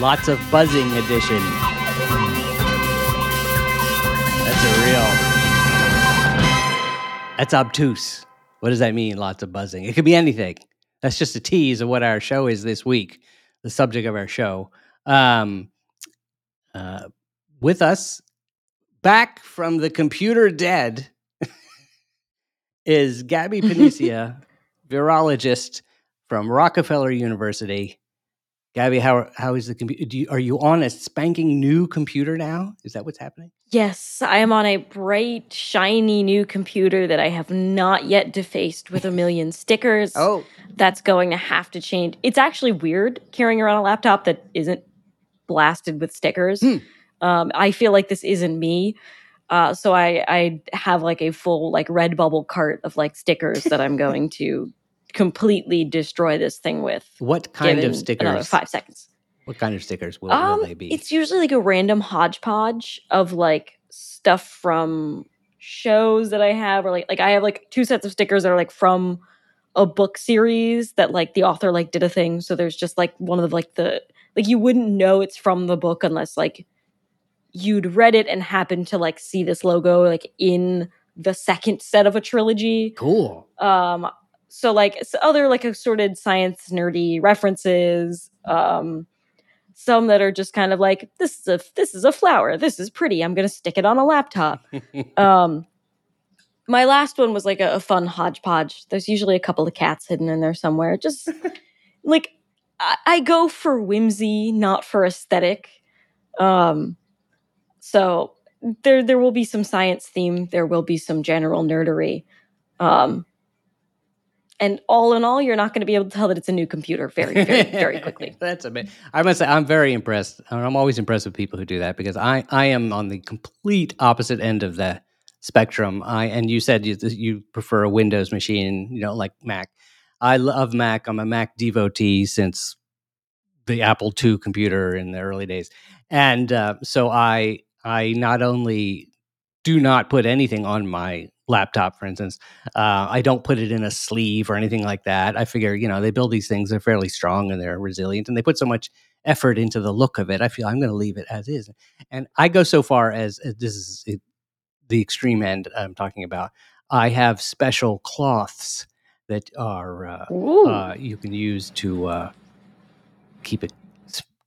Lots of buzzing edition. That's a real. That's obtuse. What does that mean? Lots of buzzing. It could be anything. That's just a tease of what our show is this week. The subject of our show. Um, uh, with us, back from the computer dead, is Gaby Panicia, virologist from Rockefeller University. Gaby, how how is the computer? You, Are you on a spanking new computer now? Is that what's happening? Yes, I am on a bright, shiny new computer that I have not yet defaced with a million stickers. Oh, That's going to have to change. It's actually weird carrying around a laptop that isn't blasted with stickers. Hmm. Um, I feel like this isn't me. Uh, so I, I have like a full like Redbubble cart of like stickers that I'm going to completely destroy this thing with. what kind of stickers? five seconds. What kind of stickers will, Um, will they be? it's usually like a random hodgepodge of like stuff from shows that I have, or like like I have like two sets of stickers that are like from a book series that like the author like did a thing. So there's just like one of the like the like you wouldn't know it's from the book unless like you'd read it and happened to like see this logo like in the second set of a trilogy cool. um so like s other like assorted science nerdy references um some that are just kind of like this is a this is a flower. This is pretty. I'm gonna stick it on a laptop. Um my last one was like a, a fun hodgepodge. There's usually a couple of cats hidden in there somewhere. Just like I, I go for whimsy not for aesthetic. Um so there there will be some science theme. There will be some general nerdery. Um and all in all, you're not going to be able to tell that it's a new computer very, very, very quickly. That's amazing. I must say, I'm very impressed. I'm always impressed with people who do that because I, I am on the complete opposite end of the spectrum. I and you said you, you prefer a Windows machine, you know, like Mac. I love Mac. I'm a Mac devotee since the Apple II computer in the early days, and uh, so I I not only do not put anything on my laptop, for instance. Uh, I don't put it in a sleeve or anything like that. I figure, you know, they build these things, they're fairly strong and they're resilient, and they put so much effort into the look of it. I feel I'm going to leave it as is. And I go so far as, as this is it, the extreme end I'm talking about. I have special cloths that are uh, uh, you can use to uh, keep it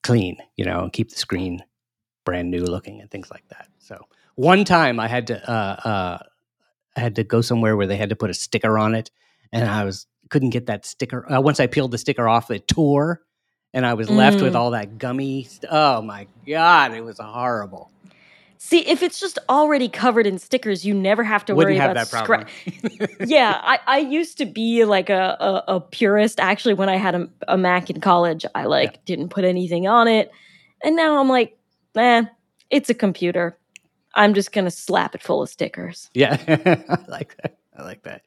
clean, you know, and keep the screen brand new looking and things like that. So one time I had to uh, uh, I had to go somewhere where they had to put a sticker on it, and I was couldn't get that sticker. Uh, once I peeled the sticker off, it tore, and I was left with Mm. all that gummy. St- oh my god, it was horrible. See, if it's just already covered in stickers, you never have to Wouldn't worry have about that scra- yeah, I, I used to be like a, a, a purist. Actually, when I had a, a Mac in college, I like didn't put anything on it, and now I'm like, eh, it's a computer. I'm just gonna slap it full of stickers. Yeah, I like that. I like that.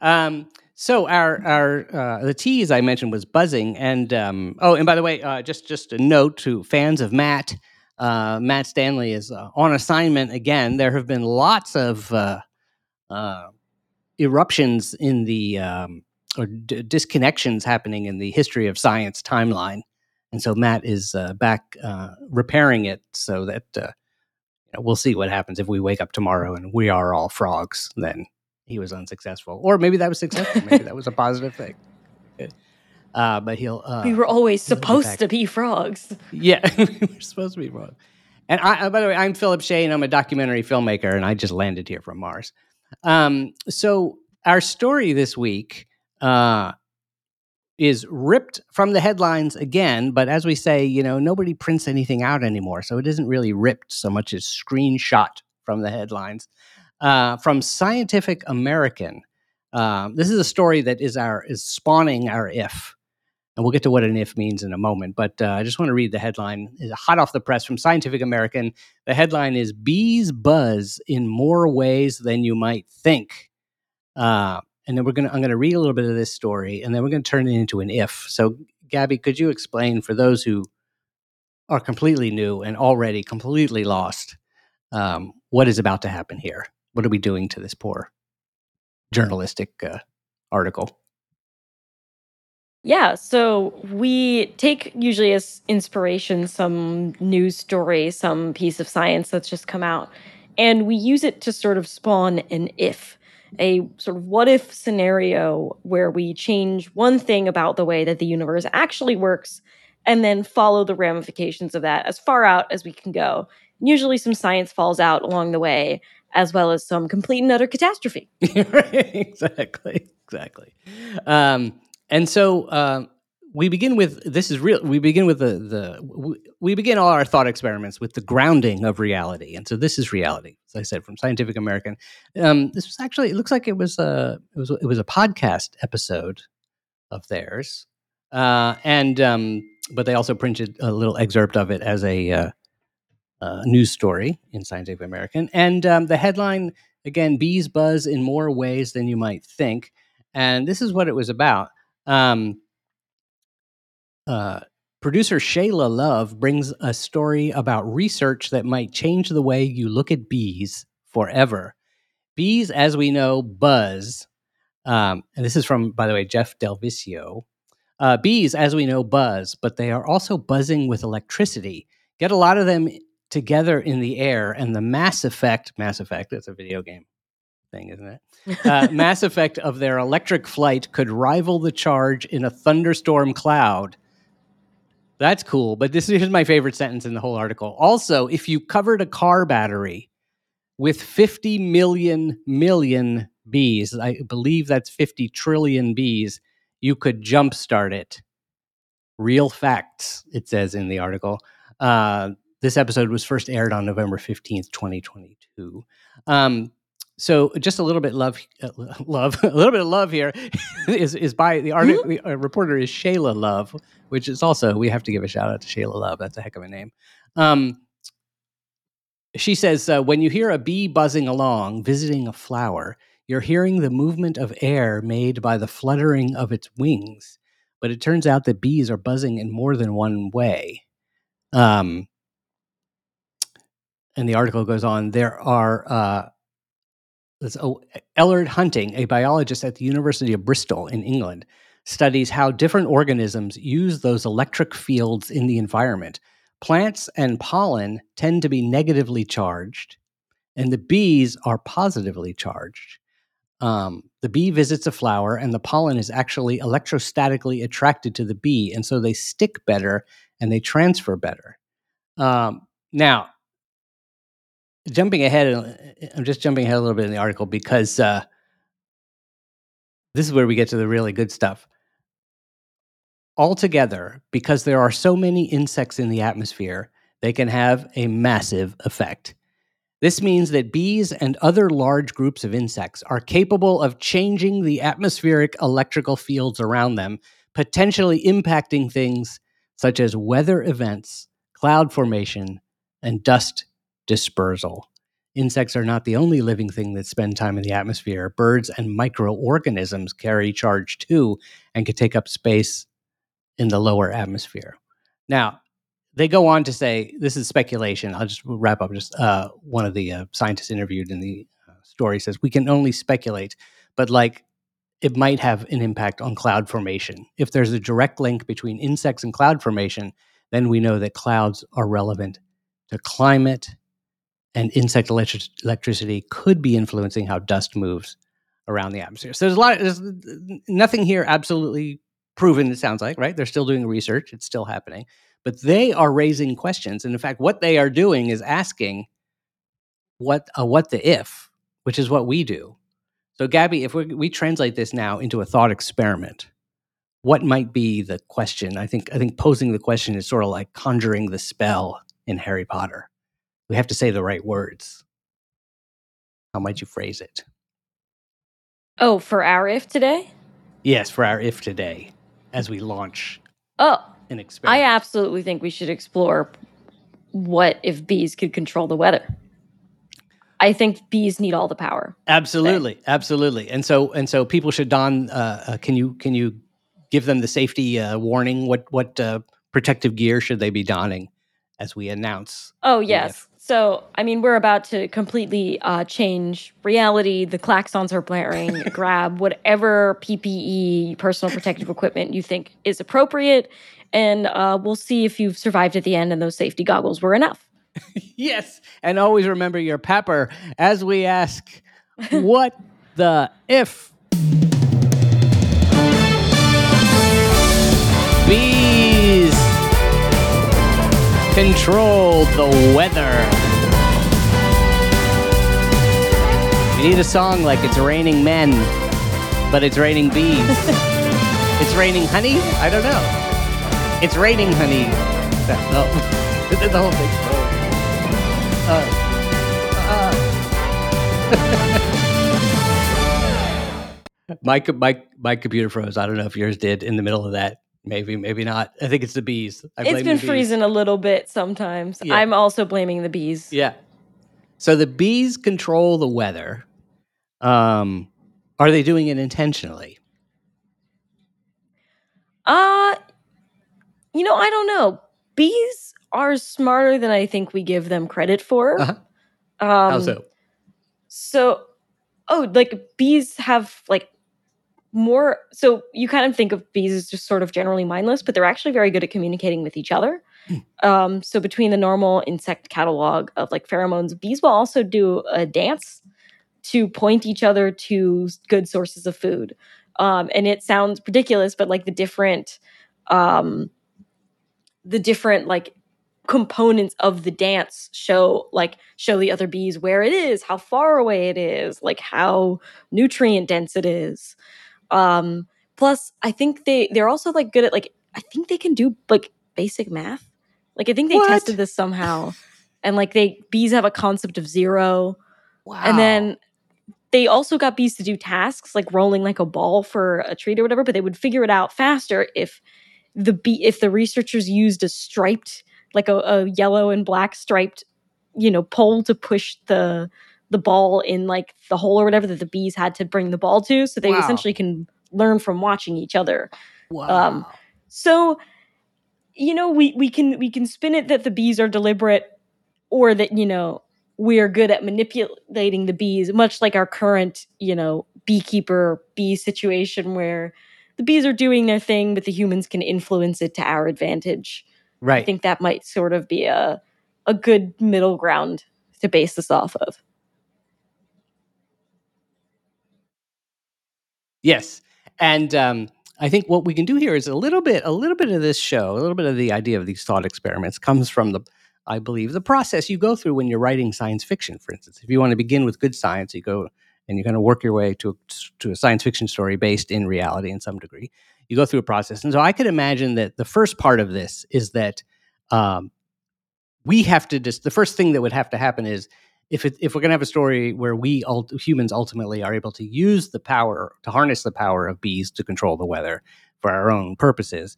Um, so our our uh, the tease I mentioned was buzzing, and um, oh, and by the way, uh, just just a note to fans of Matt. Uh, Matt Stanley is uh, on assignment again. There have been lots of uh, uh, eruptions in the um, or d- disconnections happening in the history of science timeline, and so Matt is back repairing it so that we'll see what happens if we wake up tomorrow and we are all frogs. Then he was unsuccessful, or maybe that was successful. maybe that was a positive thing. Uh, but he'll. Uh, we were always supposed to be frogs. Yeah, we're supposed to be frogs. And I, uh, by the way, I'm Philip Shane. I'm a documentary filmmaker, and I just landed here from Mars. Um, so our story this week uh, is ripped from the headlines again. But as we say, you know, nobody prints anything out anymore, so it isn't really ripped so much as screenshot from the headlines. Uh, from Scientific American, um, this is a story that is our is spawning our if. And we'll get to what an if means in a moment. But uh, I just want to read the headline. Hot off the press from Scientific American. The headline is Bees Buzz in More Ways Than You Might Think. Uh, and then we're gonna I'm gonna read a little bit of this story, and then we're gonna turn it into an if. So, Gaby, could you explain for those who are completely new and already completely lost um, what is about to happen here? What are we doing to this poor journalistic uh, article? Yeah, so we take usually as inspiration some news story, some piece of science that's just come out, and we use it to sort of spawn an if, a sort of what if scenario where we change one thing about the way that the universe actually works and then follow the ramifications of that as far out as we can go. Usually some science falls out along the way, as well as some complete and utter catastrophe. exactly, exactly. Um, and so uh, we begin with this is real. We begin with the the we begin all our thought experiments with the grounding of reality, and so this is reality, as I said from Scientific American. Um, this was actually it looks like it was a it was it was a podcast episode of theirs, uh, and um, but they also printed a little excerpt of it as a uh, uh, news story in Scientific American. And um, the headline again: "Bees buzz in more ways than you might think." And this is what it was about. Um, uh, producer Shayla Love brings a story about research that might change the way you look at bees forever. Bees, as we know, buzz. Um, and this is from, by the way, Jeff DelViscio. Uh, bees, as we know, buzz, but they are also buzzing with electricity. Get a lot of them together in the air, and the mass effect, mass effect, that's a video game thing, isn't it? Uh, mass effect of their electric flight could rival the charge in a thunderstorm cloud. That's cool, but this is my favorite sentence in the whole article. Also, if you covered a car battery with 50 million million bees, I believe that's 50 trillion bees, you could jumpstart it. Real facts, it says in the article. Uh, this episode was first aired on November 15th, 2022. Um, so just a little bit love, uh, love, a little bit of love here is is by the art. Mm-hmm. The uh, reporter is Shayla Love, which is also we have to give a shout out to Shayla Love. That's a heck of a name. Um, she says uh, when you hear a bee buzzing along, visiting a flower, you're hearing the movement of air made by the fluttering of its wings. But it turns out that bees are buzzing in more than one way. Um, and the article goes on. There are uh, oh, Ellard Hunting, a biologist at the University of Bristol in England, studies how different organisms use those electric fields in the environment. Plants and pollen tend to be negatively charged, and the bees are positively charged. Um, the bee visits a flower, and the pollen is actually electrostatically attracted to the bee, and so they stick better and they transfer better. Um, now, jumping ahead, I'm just jumping ahead a little bit in the article because uh, this is where we get to the really good stuff. Altogether, because there are so many insects in the atmosphere, they can have a massive effect. This means that bees and other large groups of insects are capable of changing the atmospheric electrical fields around them, potentially impacting things such as weather events, cloud formation, and dust dispersal. Insects are not the only living thing that spend time in the atmosphere. Birds and microorganisms carry charge too and can take up space in the lower atmosphere. Now, they go on to say this is speculation. I'll just wrap up. Just uh, one of the uh, scientists interviewed in the uh, story says we can only speculate, but like it might have an impact on cloud formation. If there's a direct link between insects and cloud formation, then we know that clouds are relevant to climate and insect electric- electricity could be influencing how dust moves around the atmosphere. So there's a lot. Of, there's nothing here absolutely proven. It sounds like right. They're still doing research. It's still happening, but they are raising questions. And in fact, what they are doing is asking what uh, what the if, which is what we do. So, Gaby, if we, we translate this now into a thought experiment, what might be the question? I think I think posing the question is sort of like conjuring the spell in Harry Potter we have to say the right words. How might you phrase it? Oh, for our if today? Yes, for our if today, as we launch an experiment. I absolutely think we should explore what if bees could control the weather. I think bees need all the power. Absolutely, absolutely. And so and so people should don. Uh, uh, can you can you give them the safety uh, warning? What what uh, protective gear should they be donning as we announce? Oh yes. So I mean, we're about to completely uh, change reality. The claxons are blaring. Grab whatever PPE, personal protective equipment you think is appropriate, and uh, we'll see if you've survived at the end and those safety goggles were enough. yes, and always remember your pepper as we ask, what the if? Bees control the weather. We need a song like It's Raining Men, but it's raining bees. it's raining honey? I don't know. It's raining honey. That- No. the whole thing. Uh, uh. my, my, my computer froze. I don't know if yours did in the middle of that. Maybe, maybe not. I think it's the bees. It's been bees. freezing a little bit sometimes. Yeah. I'm also blaming the bees. Yeah. So the bees control the weather. Um, are they doing it intentionally? Uh you know, I don't know. Bees are smarter than I think we give them credit for. Uh-huh. Um, How so? So, oh, like bees have like more. So you kind of think of bees as just sort of generally mindless, but they're actually very good at communicating with each other. Um, so between the normal insect catalog of like pheromones, bees will also do a dance to point each other to good sources of food. Um, and it sounds ridiculous, but like the different, um, the different like components of the dance show like show the other bees where it is how far away it is like how nutrient dense it is um plus i think they they're also like good at like i think they can do like basic math like i think they What? tested this somehow and like they bees have a concept of zero Wow. and then they also got bees to do tasks like rolling like a ball for a treat or whatever, but they would figure it out faster if the bee if the researchers used a striped like a, a yellow and black striped you know pole to push the the ball in like the hole or whatever that the bees had to bring the ball to so they Wow. essentially can learn from watching each other wow. um, so you know we we can we can spin it that the bees are deliberate or that you know we're good at manipulating the bees much like our current you know beekeeper bee situation where the bees are doing their thing but the humans can influence it to our advantage. Right. i think that might sort of be a a good middle ground to base this off of. Yes, and um, I think what we can do here is a little bit, a little bit of this show, a little bit of the idea of these thought experiments comes from the, I believe, the process you go through when you're writing science fiction. For instance, if you want to begin with good science, you go and you're going to work your way to to a science fiction story based in reality in some degree. You go through a process, and so I could imagine that the first part of this is that um, we have to just the first thing that would have to happen is if it, if we're going to have a story where we ult- humans ultimately are able to use the power to harness the power of bees to control the weather for our own purposes,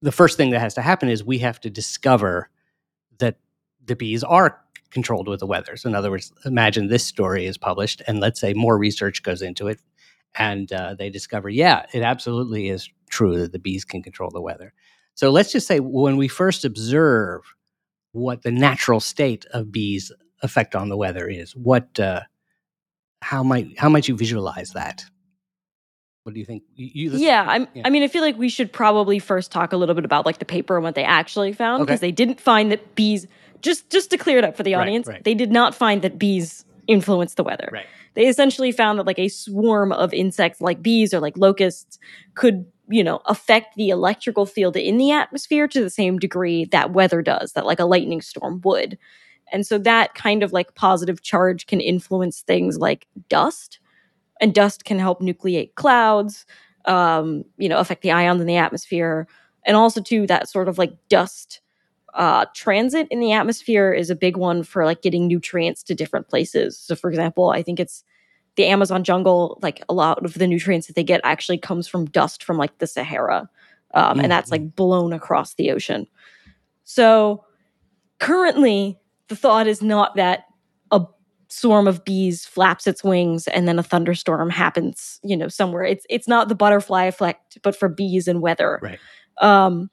the first thing that has to happen is we have to discover that the bees are controlled with the weather. So, in other words, imagine this story is published, and let's say more research goes into it, and uh, they discover, yeah, it absolutely is true that the bees can control the weather. So, let's just say when we first observe what the natural state of bees effect on the weather is, what, uh, how might how might you visualize that? What do you think? You, you- yeah, I'm, yeah. I mean, I feel like we should probably first talk a little bit about like the paper and what they actually found Okay. because they didn't find that bees. Just just to clear it up for the Right, audience, right. they did not find that bees influence the weather. right. They essentially found that like a swarm of insects like bees or like locusts could you know affect the electrical field in the atmosphere to the same degree that weather does that like a lightning storm would and so that kind of like positive charge can influence things like dust and dust can help nucleate clouds um you know affect the ions in the atmosphere and also too that sort of like dust uh transit in the atmosphere is a big one for like getting nutrients to different places so for example i think it's the amazon jungle like a lot of the nutrients that they get actually comes from dust from like the sahara um, and that's Mhm. like blown across the ocean. So currently, the thought is not that a swarm of bees flaps its wings and then a thunderstorm happens, you know, somewhere. It's it's not the butterfly effect, but for bees and weather. Right. Um,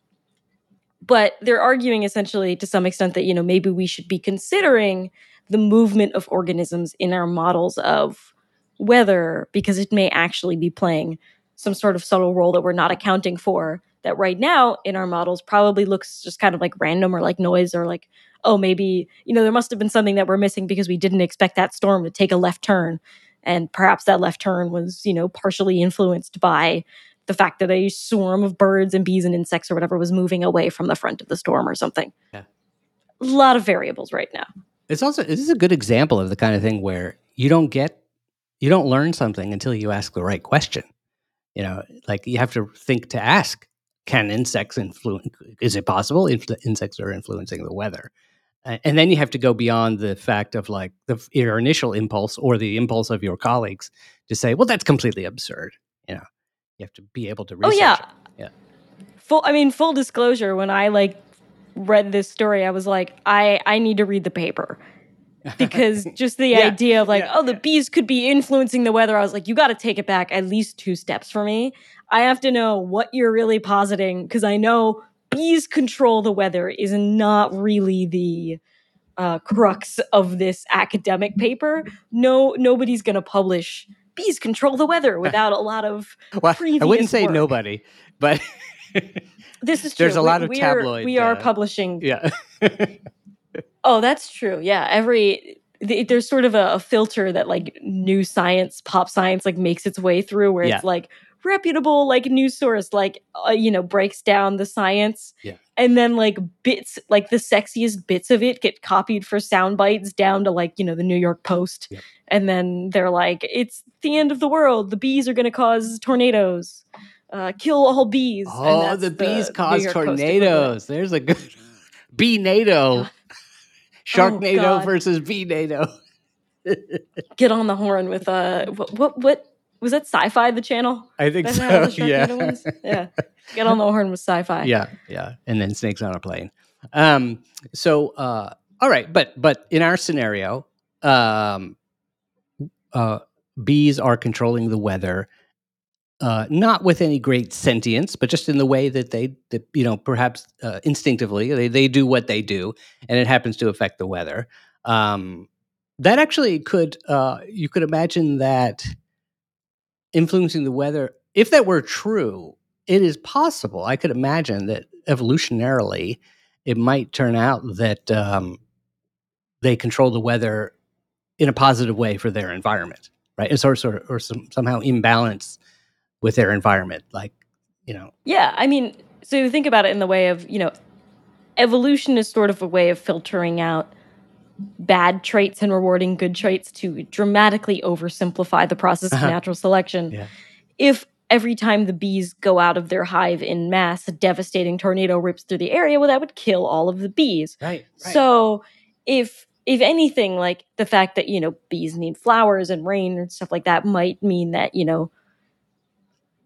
but they're arguing essentially to some extent that you know maybe we should be considering the movement of organisms in our models of weather because it may actually be playing some sort of subtle role that we're not accounting for that right now in our models probably looks just kind of like random or like noise or like oh maybe you know there must have been something that we're missing because we didn't expect that storm to take a left turn and perhaps that left turn was you know partially influenced by the fact that a swarm of birds and bees and insects or whatever was moving away from the front of the storm or something Yeah. a lot of variables right now It's also this is a good example of the kind of thing where you don't get you don't learn something until you ask the right question. You know, like you have to think to ask: Can insects influence? Is it possible if the insects are influencing the weather? And then you have to go beyond the fact of like the your initial impulse or the impulse of your colleagues to say, "Well, that's completely absurd." You know, you have to be able to research. oh yeah it. Yeah. full i mean full disclosure when i like read this story i was like i i need to read the paper because just the Yeah, idea of like yeah, oh the yeah. bees could be influencing the weather i was like you got to take it back at least two steps for me i have to know what you're really positing because i know bees control the weather is not really the uh, crux of this academic paper no nobody's going to publish bees control the weather without a lot of well, I wouldn't say work. nobody, but this is true There's a We- lot of we are- we are uh, publishing yeah. Oh, that's true. Yeah, every th- there's sort of a, a filter that like new science, pop science, like makes its way through, where Yeah. it's like reputable, like news source, like uh, you know breaks down the science, Yeah. and then like bits, like the sexiest bits of it get copied for sound bites down to like you know the New York Post, Yep. and then they're like, it's the end of the world. The bees are going to cause tornadoes. Uh, kill all bees. and Oh, that's the bees New cause York Post equivalent. tornadoes. There's a good bee NATO. Sharknado Oh, versus bee NATO. get on the horn with uh what what what was that Syfy the channel I think That's so. Yeah. Yeah get on the horn with sci-fi yeah, yeah. And then snakes on a plane. Um, so uh all right, but but in our scenario, um uh bees are controlling the weather uh, not with any great sentience, but just in the way that they, that, you know, perhaps uh, instinctively they, they do what they do, and it happens to affect the weather. Um, that actually could, uh, you could imagine that influencing the weather. If that were true, it is possible. I could imagine that evolutionarily, it might turn out that um, they control the weather in a positive way for their environment, right? It's or, or, or some, somehow imbalance with their environment, like you know. yeah i mean so you think about it in the way of you know evolution is sort of a way of filtering out bad traits and rewarding good traits to dramatically oversimplify the process of Uh-huh. natural selection Yeah. if every time the bees go out of their hive in mass a devastating tornado rips through the area well that would kill all of the bees Right. So if if anything, like the fact that you know bees need flowers and rain and stuff like that might mean that you know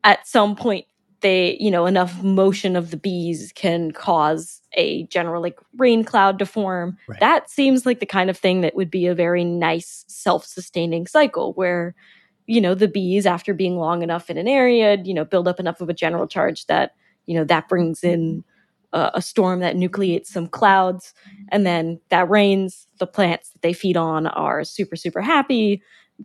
at some point they you know enough motion of the bees can cause a general like rain cloud to form. Right. That seems like the kind of thing that would be a very nice self-sustaining cycle where you know the bees after being long enough in an area you know build up enough of a general charge that you know that brings in a, a storm that nucleates some clouds and then that rains the plants that they feed on are super super happy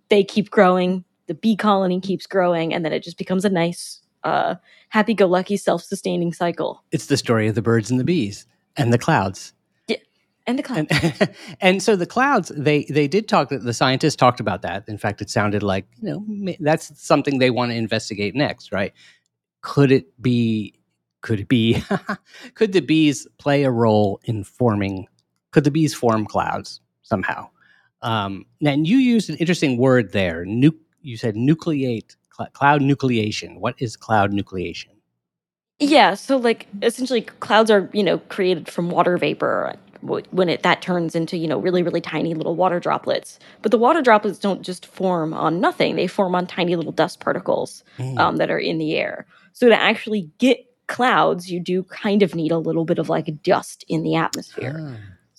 they keep growing the bee colony keeps growing and then it just becomes a nice uh happy-go-lucky self-sustaining cycle It's the story of the birds and the bees and the clouds. yeah and the clouds And and so the clouds, they they did talk. The scientists talked about that. In fact, it sounded like you know that's something they want to investigate next, right? Could it be? Could it be? could the bees play a role in forming? Could the bees form clouds somehow? Um, and you used an interesting word there. Nu- you said nucleate cl- cloud nucleation. What is cloud nucleation? Yeah, so like essentially clouds are, you know, created from water vapor when it that turns into, you know, really really tiny little water droplets. But the water droplets don't just form on nothing. They form on tiny little dust particles Mm. um, that are in the air. So to actually get clouds, you do kind of need a little bit of like dust in the atmosphere. Ah.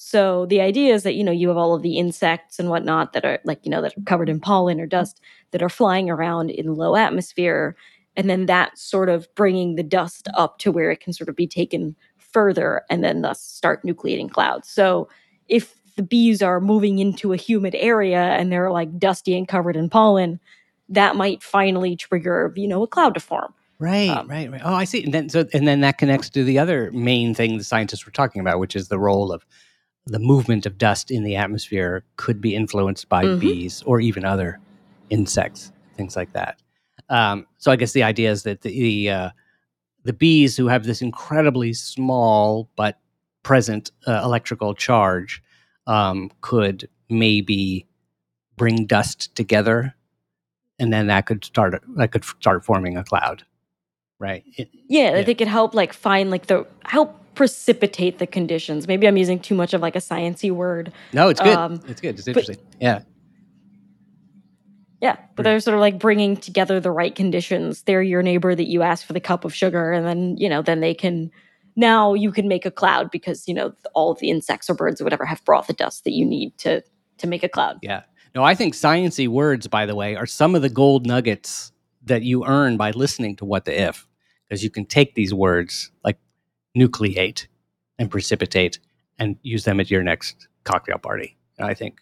So the idea is that you know you have all of the insects and whatnot that are like you know that are covered in pollen or dust that are flying around in low atmosphere, and then that sort of bringing the dust up to where it can sort of be taken further and then thus start nucleating clouds. So if the bees are moving into a humid area and they're like dusty and covered in pollen, that might finally trigger you know a cloud to form. Right, Um, right, right. Oh, I see. And then, so, and then that connects to the other main thing the scientists were talking about, which is the role of the movement of dust in the atmosphere could be influenced by Mhm. bees or even other insects, things like that. Um, so, I guess the idea is that the the, uh, the bees who have this incredibly small but present uh, electrical charge um, could maybe bring dust together, and then that could start that could start forming a cloud, right? It- Yeah, Yeah. they could help like find like the help precipitate the conditions. Maybe I'm using too much of like a sciency word. no, it's good. Um, it's good. It's but- interesting. yeah. Yeah, but they're sort of like bringing together the right conditions. They're your neighbor that you ask for the cup of sugar, and then you know, then they can. Now you can make a cloud because you know all the insects or birds or whatever have brought the dust that you need to to make a cloud. Yeah. No, I think sciency words, by the way, are some of the gold nuggets that you earn by listening to What the If, because you can take these words like nucleate and precipitate and use them at your next cocktail party. And I think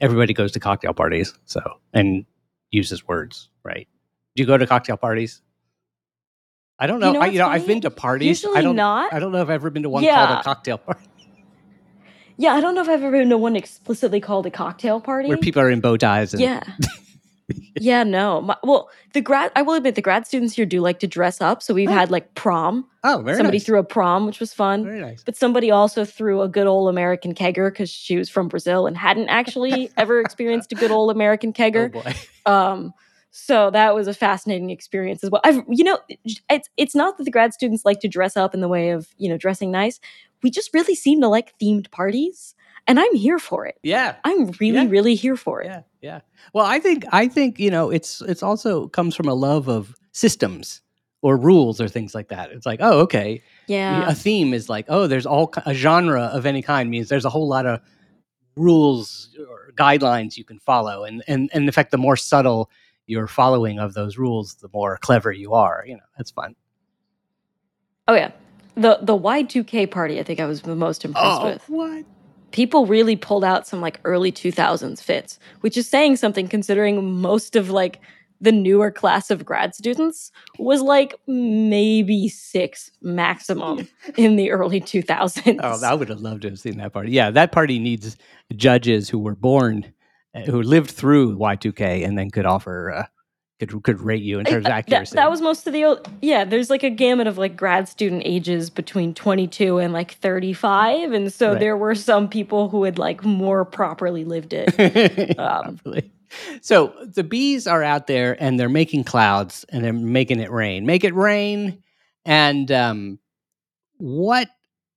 everybody goes to cocktail parties, so and uses words, right? Do you go to cocktail parties? I don't know. know I, you know I've been to parties. Usually I don't. not. I don't know if I've ever been to one Yeah. called a cocktail party Yeah, I don't know if I've ever been to one explicitly called a cocktail party. where people are in bow ties. And, Yeah. yeah, no. My, well, the grad I will admit the grad students here do like to dress up. So we've Oh. had like prom. Oh, very somebody nice. threw a prom, which was fun. Very nice. But somebody also threw a good old American kegger because she was from Brazil and hadn't actually ever experienced a good old American kegger. Oh boy. Um, so that was a fascinating experience as well. I've, you know, it's it's not that the grad students like to dress up in the way of you know dressing nice. We just really seem to like themed parties, and I'm here for it. Yeah. I'm really, Yeah. really here for it. Yeah, yeah. Well, I think I think you know it's it's also comes from a love of systems or rules or things like that. It's like, oh, okay, Yeah. a theme is like, oh, there's all a genre of any kind means there's a whole lot of rules or guidelines you can follow, and and and in fact, the more subtle your following of those rules, the more clever you are. You know, that's fun. Oh yeah. The the Y2K party, I think I was the most impressed Oh, with. what? People really pulled out some like early 2000s fits, which is saying something considering most of like the newer class of grad students was like maybe 6 maximum in the early 2000s. Oh, I would have loved to have seen that party. Yeah, that party needs judges who were born, uh, who lived through Y2K, and then could offer, uh, could could rate you in terms of I- that, accuracy. that was most of the old yeah there's like a gamut of like grad student ages between 22 and like 35 and so Right. there were some people who had like more properly lived it Um, Probably. So the bees are out there and they're making clouds and they're making it rain. Make it rain, and um, what?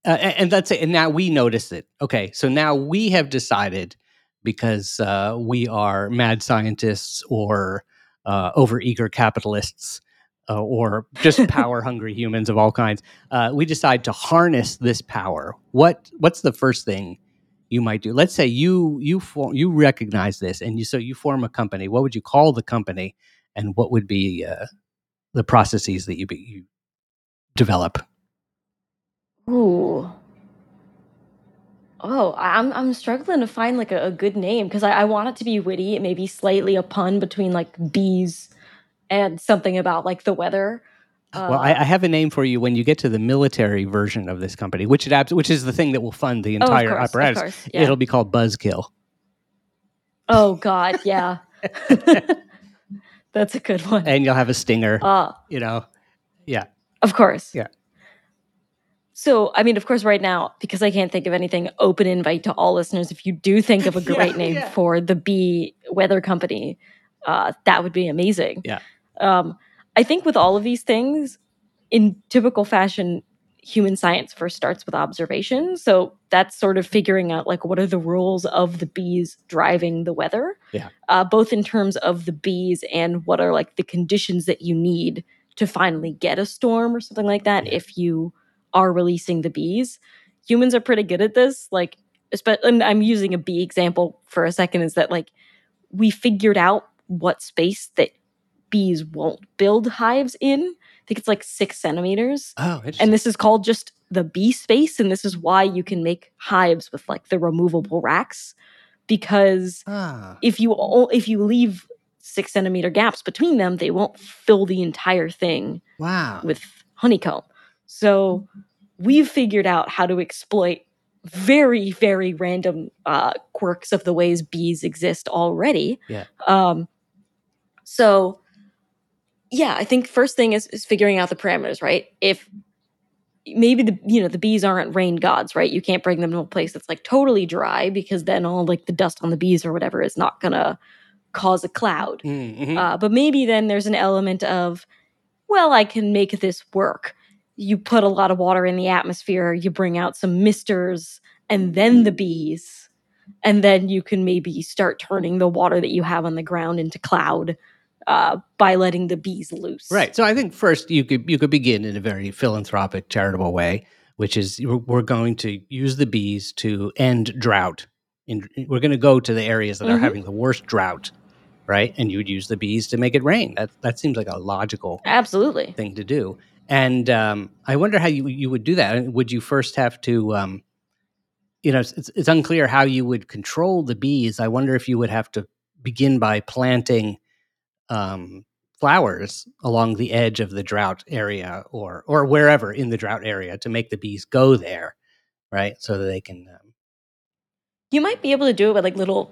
Uh, and that's it. And now we notice it. Okay, so now we have decided because uh, we are mad scientists or uh, overeager capitalists. Uh, or just power hungry humans of all kinds. Uh, we decide to harness this power. What What's the first thing you might do. Let's say you you form, you recognize this, and you so you form a company. What would you call the company, and what would be uh, the processes that you be, you develop? Ooh. Oh, I'm I'm struggling to find like a, a good name because I, I want it to be witty, maybe slightly a pun between like bees and something about like the weather. well, I, I have a name for you when you get to the military version of this company, which it abs- which is the thing that will fund the oh, entire course, of apparatus. course, yeah. It'll be called Buzzkill. Oh God, yeah. That's a good one. and you'll have a stinger. Uh, you know, yeah, of course. Yeah. So, I mean, of course, right now, because I can't think of anything, open invite to all listeners. If you do think of a Yeah, great name yeah. for the bee weather company, uh, that would be amazing. Yeah. Um, I think with all of these things, in typical fashion, human science first starts with observation. So that's sort of figuring out like what are the rules of the bees driving the weather, Yeah. uh, both in terms of the bees and what are like the conditions that you need to finally get a storm or something like that Yeah. if you are releasing the bees. Humans are pretty good at this. Like, and I'm using a bee example for a second, is that like we figured out what space that bees won't build hives in. I think it's like six centimeters. Oh, interesting. And this is called just the bee space. And this is why you can make hives with like the removable racks. Because ah, if you o- if you leave six centimeter gaps between them, they won't fill the entire thing wow. with honeycomb. So we've figured out how to exploit very very random uh, quirks of the ways bees exist already. Yeah. Um. So yeah, I think first thing is is figuring out the parameters, right? If maybe the you know the bees aren't rain gods, right? You can't bring them to a place that's like totally dry because then all like the dust on the bees or whatever is not gonna cause a cloud. Mm, mhm. Uh, but maybe then there's an element of, well, I can make this work. You put a lot of water in the atmosphere, you bring out some misters, and then the bees. And then you can maybe start turning the water that you have on the ground into cloud uh, by letting the bees loose. Right. So I think first you could you could begin in a very philanthropic, charitable way, which is we're- going to use the bees to end drought. In, we're going to go to the areas that are Mhm. having the worst drought, right? And you would use the bees to make it rain. That that seems like a logical Absolutely. thing to do. And um, I wonder how you you would do that. Would you first have to, um, you know, it's, it's it's unclear how you would control the bees. I wonder if you would have to begin by planting um, flowers along the edge of the drought area, or or wherever in the drought area, to make the bees go there, right? So that they can. Um, You might be able to do it with like little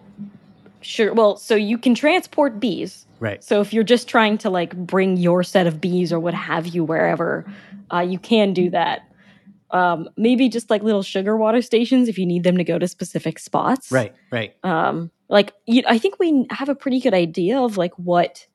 sugar. Well, so you can transport bees. right. So if you're just trying to like bring your set of bees or what have you wherever, uh, you can do that. Um, maybe just like little sugar water stations if you need them to go to specific spots. Right. Right. Um, like you, I think we have a pretty good idea of like what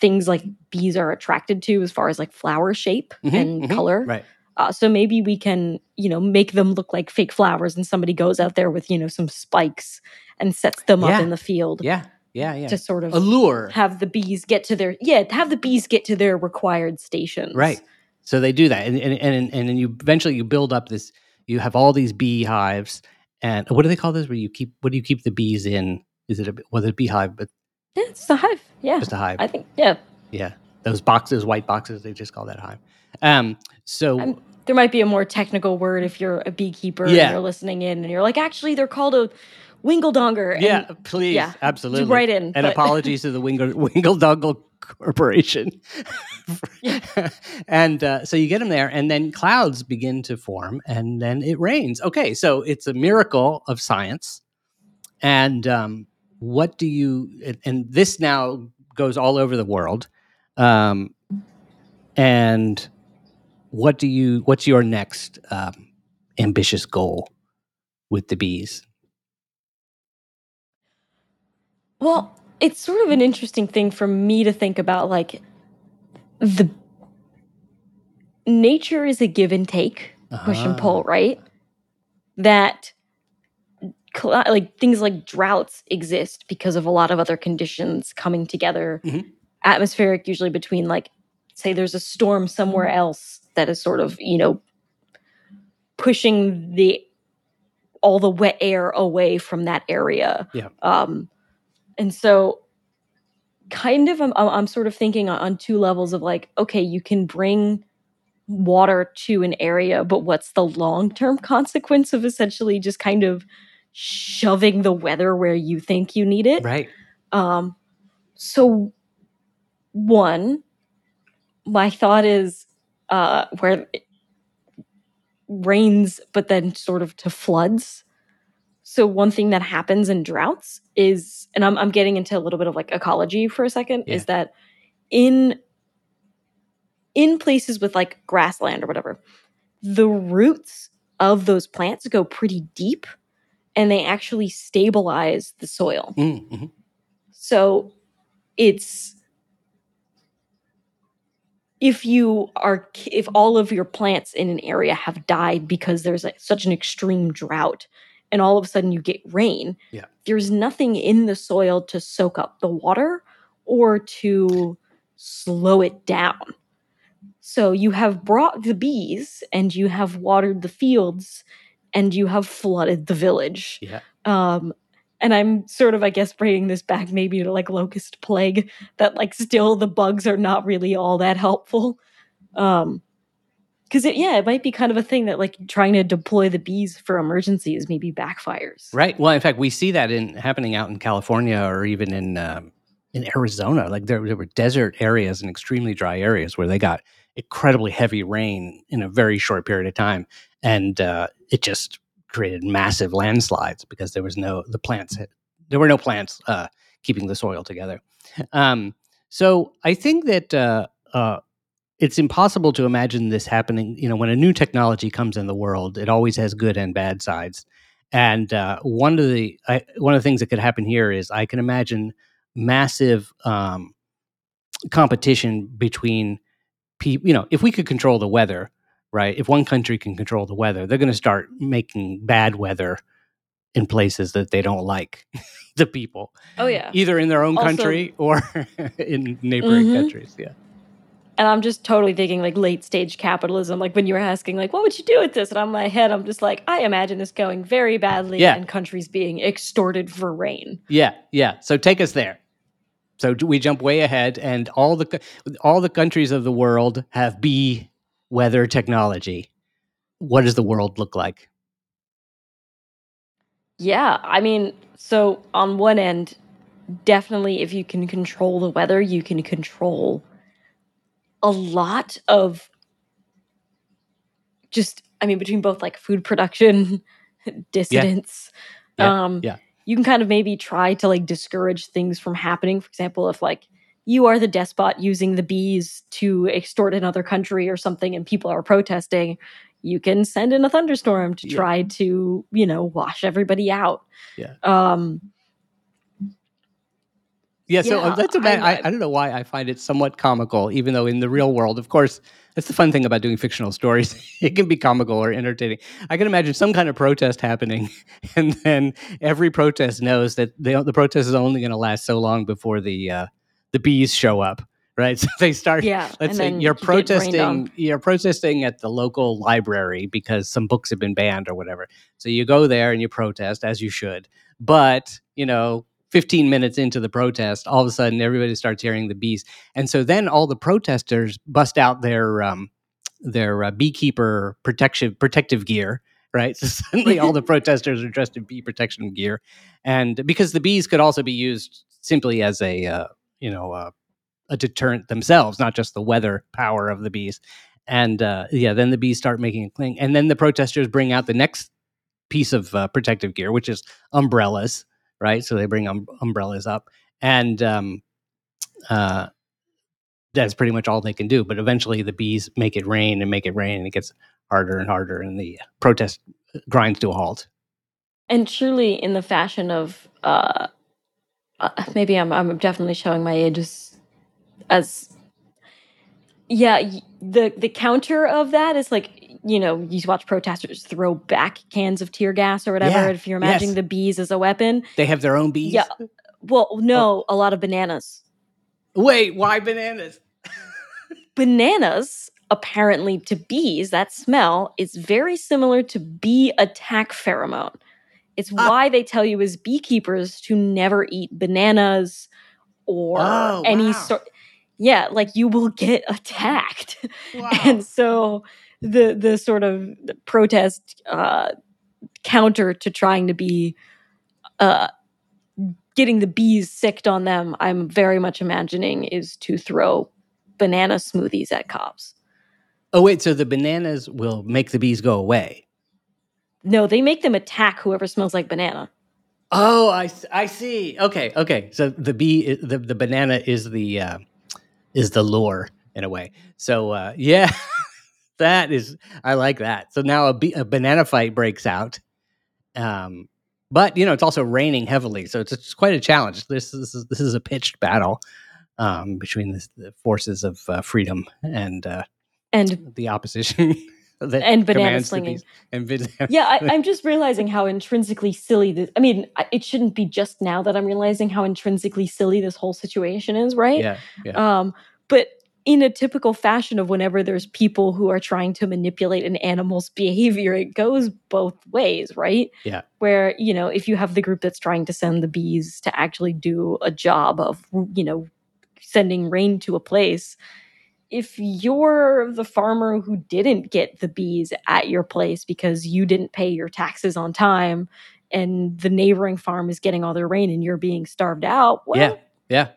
things like bees are attracted to as far as like flower shape Mhm, and mhm, color. Right. Uh, so maybe we can, you know, make them look like fake flowers, and somebody goes out there with, you know, some spikes and sets them Yeah. up in the field Yeah. Yeah. Yeah. to sort of Allure. have the bees get to their yeah, have the bees get to their required stations. Right. So they do that, and and and and then you eventually you build up this. You have all these beehives, and what do they call this? Where you keep what do you keep the bees in? Is it a was it a beehive, but Yeah, it's a hive. Yeah, just a hive? I think yeah. yeah, those boxes, white boxes. They just call that a hive. Um. So I'm- There might be a more technical word if you're a beekeeper Yeah. and you're listening in and you're like, actually, they're called a wingledonger. and yeah, please, yeah, absolutely. right in. And but- apologies to the Wingle Wingledungle Corporation. and uh, so you get them there, and then clouds begin to form, and then it rains. Okay, so it's a miracle of science. And um, what do you? And, and this now goes all over the world. Um, and what do you? What's your next um, ambitious goal with the bees? Well, it's sort of an interesting thing for me to think about. Like, the nature is a give and take, push and Ah. pull, right? That like things like droughts exist because of a lot of other conditions coming together, Mhm. atmospheric, usually between like, say, there's a storm somewhere else that is sort of you know pushing the all the wet air away from that area. Yeah. Um, and so kind of I'm, I'm sort of thinking on, on two levels of like okay you can bring water to an area but what's the long-term consequence of essentially just kind of shoving the weather where you think you need it Right. um so one my thought is uh where it rains but then sort of to floods so one thing that happens in droughts is and i'm, I'm getting into a little bit of like ecology for a second Yeah. is that in in places with like grassland or whatever the roots of those plants go pretty deep and they actually stabilize the soil Mm, mhm. so it's if you are if all of your plants in an area have died because there's like such an extreme drought and all of a sudden you get rain, Yeah. there's nothing in the soil to soak up the water or to slow it down. So you have brought the bees and you have watered the fields and you have flooded the village. Yeah. Um, and I'm sort of, I guess, bringing this back maybe to like locust plague, that like still the bugs are not really all that helpful. Um, because it, yeah, it might be kind of a thing that like trying to deploy the bees for emergencies maybe backfires. Right. Well, in fact, we see that in happening out in California or even in um, in Arizona. Like there, there were desert areas and extremely dry areas where they got incredibly heavy rain in a very short period of time, and uh, it just created massive landslides because there was no the plants. There were no plants uh, keeping the soil together. Um, so I think that uh, uh, it's impossible to imagine this happening. You know, when a new technology comes in the world, it always has good and bad sides. And uh, one of the I, one of the things that could happen here is I can imagine massive um, competition between people. You know, if we could control the weather, right? If one country can control the weather, they're going to start making bad weather in places that they don't like the people. Oh yeah. Either in their own Also- country or in neighboring Mhm. countries. Yeah. And I'm just totally thinking like late stage capitalism. Like when you were asking, like, what would you do with this? And on my head, I'm just like, I imagine this going very badly Yeah. and countries being extorted for rain. Yeah, yeah. So take us there. So we jump way ahead, and all the all the countries of the world have bee weather technology. What does the world look like? Yeah, I mean, so on one end, definitely if you can control the weather, you can control a lot of just, I mean, between both like food production, dissidents. Yeah, um, yeah. You can kind of maybe try to like discourage things from happening. For example, if like you are the despot using the bees to extort another country or something and people are protesting, you can send in a thunderstorm to Yeah. try to, you know, wash everybody out. Yeah. Um, Yeah, so uh, Yeah, that's about. I, I- I don't know why I find it somewhat comical, even though in the real world, of course, that's the fun thing about doing fictional stories. it can be comical or entertaining. I can imagine some kind of protest happening, and then every protest knows that they, the protest is only going to last so long before the uh, the bees show up, right? So they start. yeah. Let's say you're you get rained on. protesting. You're protesting at the local library because some books have been banned or whatever. So you go there and you protest as you should. But you know, 15 minutes into the protest, all of a sudden everybody starts hearing the bees, and so then all the protesters bust out their um, their uh, beekeeper protection protective gear. Right, so suddenly all the protesters are dressed in bee protection gear, and because the bees could also be used simply as a uh, you know uh, a deterrent themselves, not just the weather power of the bees. And uh, yeah, then the bees start making a cling, and then the protesters bring out the next piece of uh, protective gear, which is umbrellas, right? So they bring um, umbrellas up, and um, uh, that's pretty much all they can do. But eventually, the bees make it rain and make it rain, and it gets harder and harder, and the protest grinds to a halt. and truly in the fashion of uh, uh maybe I'm I'm definitely showing my age as, as yeah the the counter of that is like you know you watch protesters throw back cans of tear gas or whatever Yeah, if you're imagining yes. the bees as a weapon They have their own bees. Yeah. well no a lot of bananas Wait, why bananas? bananas apparently to bees that smell is very similar to bee attack pheromone it's Ah. why they tell you as beekeepers to never eat bananas or Oh, any wow. sort yeah like you will get attacked Wow. and so the the sort of protest uh counter to trying to be uh getting the bees sicked on them i'm very much imagining is to throw banana smoothies at cops oh wait, so the bananas will make the bees go away. no they make them attack whoever smells like banana Oh, I, I see. Okay, okay. So the bee, the the banana is the uh, is the lure in a way. So uh, yeah, that is I like that. So now a, a banana fight breaks out, um, but you know it's also raining heavily, so it's, it's quite a challenge. This is this is a pitched battle um, between this, the forces of uh, freedom and uh, and the opposition. that And banana slinging. And banana- yeah I, i'm just realizing how intrinsically silly this i mean it shouldn't be just now that i'm realizing how intrinsically silly this whole situation is right yeah, yeah. um but in a typical fashion of whenever there's people who are trying to manipulate an animal's behavior, it goes both ways, right? Yeah. Where, you know, if you have the group that's trying to send the bees to actually do a job of, you know, sending rain to a place, if you're the farmer who didn't get the bees at your place because you didn't pay your taxes on time and the neighboring farm is getting all their rain and you're being starved out, well, yeah. Yeah.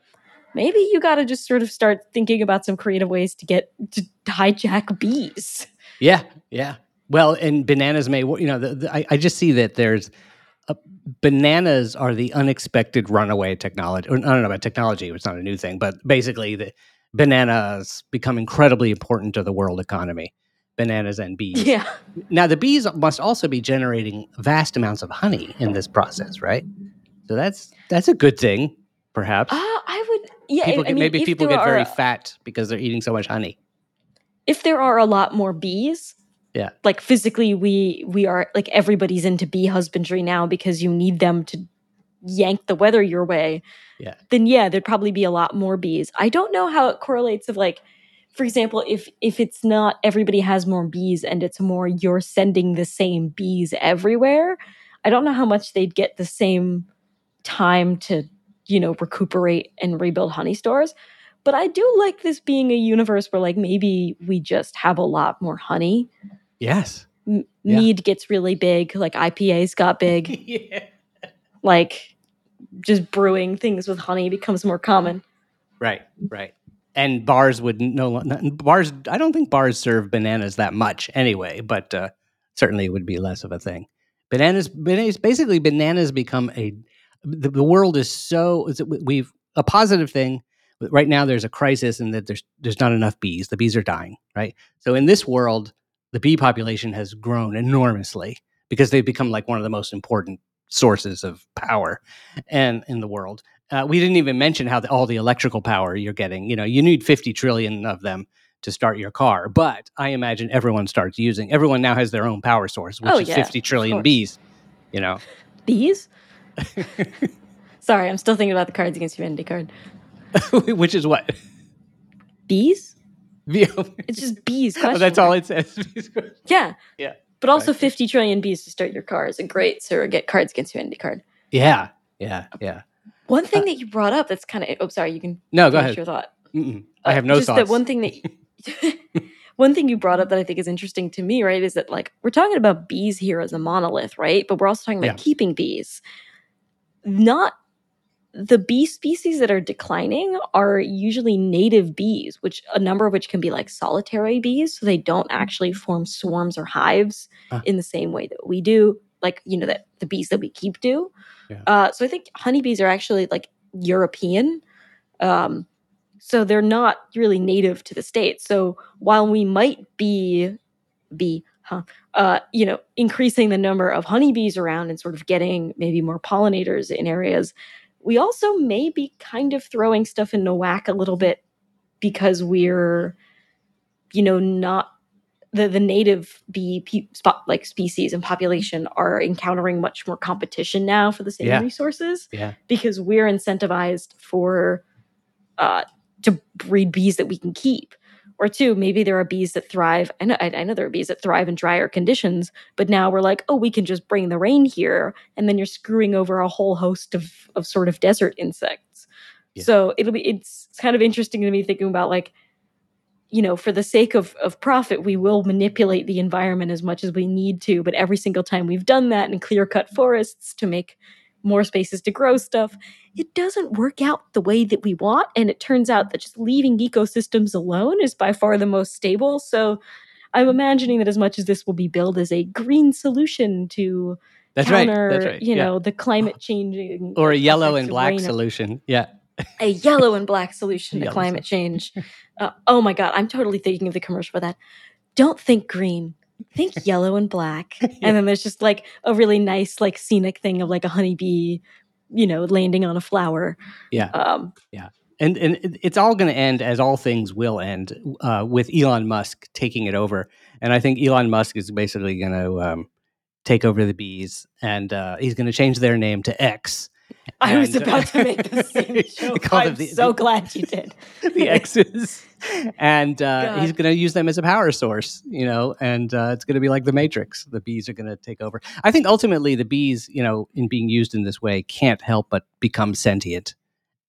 Maybe you got to just sort of start thinking about some creative ways to get to hijack bees. Yeah. Yeah. Well, and bananas may, you know, the, the, I, I just see that there's uh, bananas are the unexpected runaway technology. Or, I don't know about technology; it's not a new thing, but basically, the bananas become incredibly important to the world economy. Bananas and bees. Yeah. Now, the bees must also be generating vast amounts of honey in this process, right? So that's that's a good thing, perhaps. Uh, I would, yeah. people get, mean, maybe people get very are- fat because they're eating so much honey. if there are a lot more bees Yeah. like physically we we are like everybody's into bee husbandry now because you need them to yank the weather your way Yeah. then yeah there'd probably be a lot more bees i don't know how it correlates of like for example if if it's not everybody has more bees and it's more you're sending the same bees everywhere i don't know how much they'd get the same time to you know recuperate and rebuild honey stores but i do like this being a universe where like maybe we just have a lot more honey Yes. M- Yeah. mead gets really big like ipas got big yeah. like just brewing things with honey becomes more common Right. Right. And bars would no not- bars. I don't think bars serve bananas that much anyway, but uh, certainly it would be less of a thing. Bananas, bananas, basically, bananas become a. The, the world is so is it- we've a positive thing. Right now, there's a crisis and that there's there's not enough bees. The bees are dying. Right. So in this world, the bee population has grown enormously because they've become like one of the most important sources of power and in the world. Uh, we didn't even mention how the, all the electrical power you're getting. You know, you need 50 trillion of them to start your car, but I imagine everyone starts using. Everyone now has their own power source, which Oh, is yeah, 50 of trillion bees. You know, bees sorry i'm still thinking about the cards against humanity card which is what. bees Oh, it's just bees question that's all it says. yeah Yeah, but also exactly. 50 trillion bees to start your car is a great surrogate cards against humanity card yeah, yeah, yeah. one thing Uh, that you brought up that's kind of oh sorry you can No, go ahead. your thought Mm-mm. I Uh, have no just thoughts. that one thing that one thing you brought up that I think is interesting to me, right, is that like we're talking about bees here as a monolith, right? But we're also talking about Yeah. keeping bees. Not the bee species that are declining are usually native bees, which a number of which can be like solitary bees, so they don't actually form swarms or hives in the same way that we do, like you know that the bees that we keep do. Yeah. Uh, so I think honeybees are actually like European. Um, so they're not really native to the states. So while we might be be huh, uh, you know increasing the number of honeybees around and sort of getting maybe more pollinators in areas, we also may be kind of throwing stuff into whack a little bit because we're you know not the the native bee pe- spot like species and population are encountering much more competition now for the same Yeah. resources yeah, because we're incentivized for uh, to breed bees that we can keep. Or two, maybe there are bees that thrive. I know, I know there are bees that thrive in drier conditions, but now we're like, oh, we can just bring the rain here, and then you're screwing over a whole host of of sort of desert insects. Yeah. So it'll be it's kind of interesting to me thinking about like, you know, for the sake of of profit, we will manipulate the environment as much as we need to, but every single time we've done that and clear cut forests to make more spaces to grow stuff, it doesn't work out the way that we want. And it turns out that just leaving ecosystems alone is by far the most stable. So I'm imagining that as much as this will be billed as a green solution to that's counter, right. That's right. you yeah. know, the climate changing or a yellow and black solution. Yeah, a yellow and black solution to climate change. Uh, oh my god, I'm totally thinking of the commercial for that. Don't think green, think yellow and black. And then there's just like a really nice, like scenic thing of like a honeybee, you know, landing on a flower. Yeah. Um, yeah. and and it's all going to end as all things will end uh, with Elon Musk taking it over. And I think Elon Musk is basically going to um, take over the bees, and uh, he's going to change their name to X. I was And, about to make the same joke. I'm the- so the- glad you did. the X's, and uh, he's going to use them as a power source, you know, and uh, it's going to be like the Matrix. The bees are going to take over. I think ultimately the bees, you know, in being used in this way, can't help but become sentient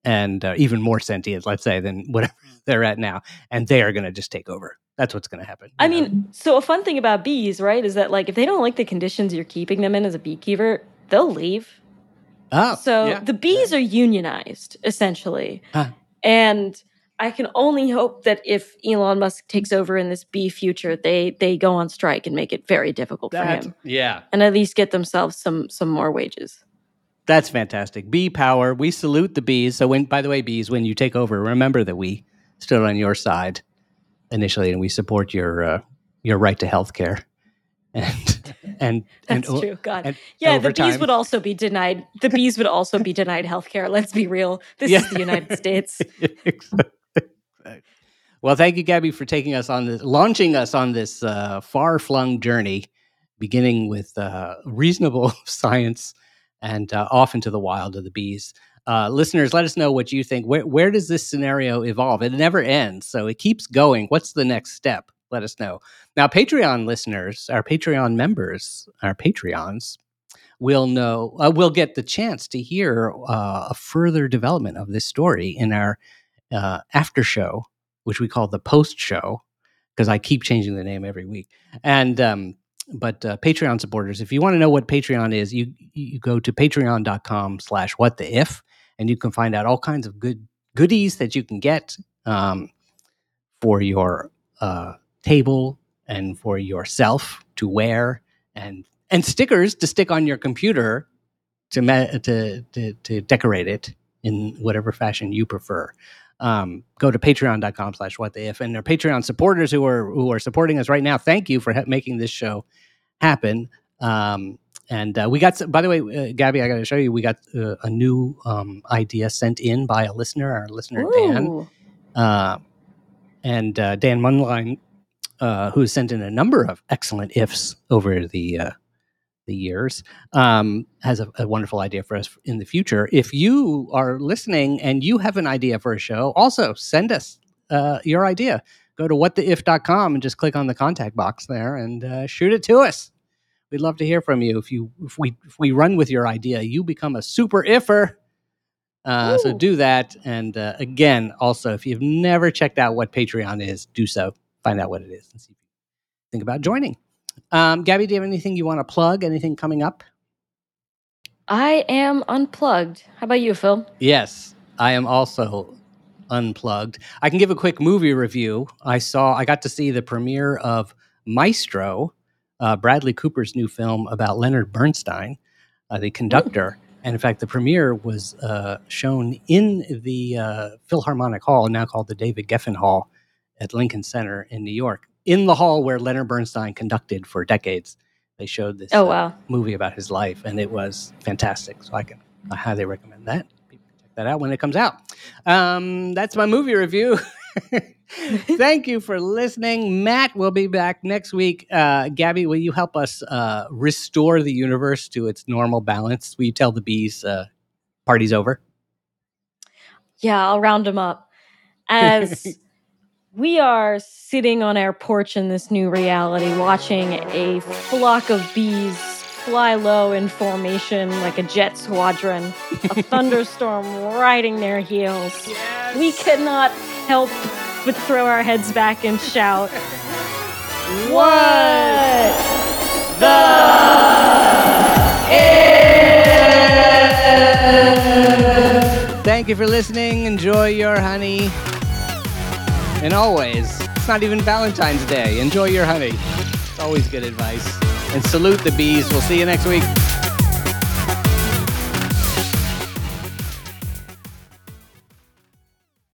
and uh, even more sentient, let's say, than whatever they're at now, and they are going to just take over. That's what's going to happen. I know? mean, so a fun thing about bees, right, is that like if they don't like the conditions you're keeping them in as a beekeeper, they'll leave. Oh, So yeah, the bees are unionized essentially. Huh. And I can only hope that if Elon Musk takes over in this bee future, they they go on strike and make it very difficult for him yeah. and at least get themselves some some more wages. That's fantastic. Bee power. We salute the bees. So when, by the way, bees, when you take over, remember that we stood on your side initially, and we support your uh, your right to health care. And and and That's true. God. and yeah, the bees time- would also be denied the bees would also be denied health care. Let's be real. This Yeah. is the United States. exactly. well, thank you, Gaby, for taking us on this, launching us on this uh, far flung journey, beginning with uh, reasonable science and uh, off into the wild of the bees. Uh, listeners, let us know what you think. Where, where does this scenario evolve? It never ends, so it keeps going. What's the next step? Let us know. Now, Patreon listeners, our Patreon members, our Patreons, will know, uh, will get the chance to hear uh, a further development of this story in our uh, after show, which we call the post show, because I keep changing the name every week. And um, but uh, Patreon supporters, if you want to know what Patreon is, you you go to patreon.com slash what the if, and you can find out all kinds of good goodies that you can get um, for your uh, table and for yourself to wear and and stickers to stick on your computer to ma- to, to to decorate it in whatever fashion you prefer. Um, go to patreon.com slash what the if and our Patreon supporters who are who are supporting us right now. Thank you for ha- making this show happen. Um, and uh, we got, s- by the way, uh, Gaby, I got to show you, we got uh, a new um, idea sent in by a listener, our listener Dan, Ooh. uh, and uh, Dan Munline, uh, who has sent in a number of excellent ifs over the uh, the years, um, has a, a wonderful idea for us in the future. If you are listening and you have an idea for a show, also send us uh, your idea. Go to whattheif.com and just click on the contact box there and uh, shoot it to us. We'd love to hear from you. If you if we if we run with your idea, you become a super ifer. Uh, so do that. And uh, again, also, if you've never checked out what Patreon is, do so. Find out what it is and see if you think about joining. Um, Gaby, do you have anything you want to plug? Anything coming up? I am unplugged. How about you, Phil? Yes, I am also unplugged. I can give a quick movie review. I saw, I got to see the premiere of Maestro, uh, Bradley Cooper's new film about Leonard Bernstein, uh, the conductor. And in fact, the premiere was uh, shown in the uh, Philharmonic Hall, now called the David Geffen Hall at Lincoln Center in New York, in the hall where Leonard Bernstein conducted for decades. They showed this Oh uh, wow. movie about his life, and it was fantastic. So I can I highly recommend that. People can check that out when it comes out. Um, that's my movie review. Thank you for listening. Matt will be back next week. Uh, Gaby, will you help us uh, restore the universe to its normal balance? Will you tell the bees uh, party's over? Yeah, I'll round them up. As we are sitting on our porch in this new reality, watching a flock of bees fly low in formation like a jet squadron, a thunderstorm riding their heels. We cannot help but throw our heads back and shout, What the? Thank you for listening. Enjoy your honey. And always, it's not even Valentine's Day. Enjoy your honey. It's always good advice. And salute the bees. We'll see you next week.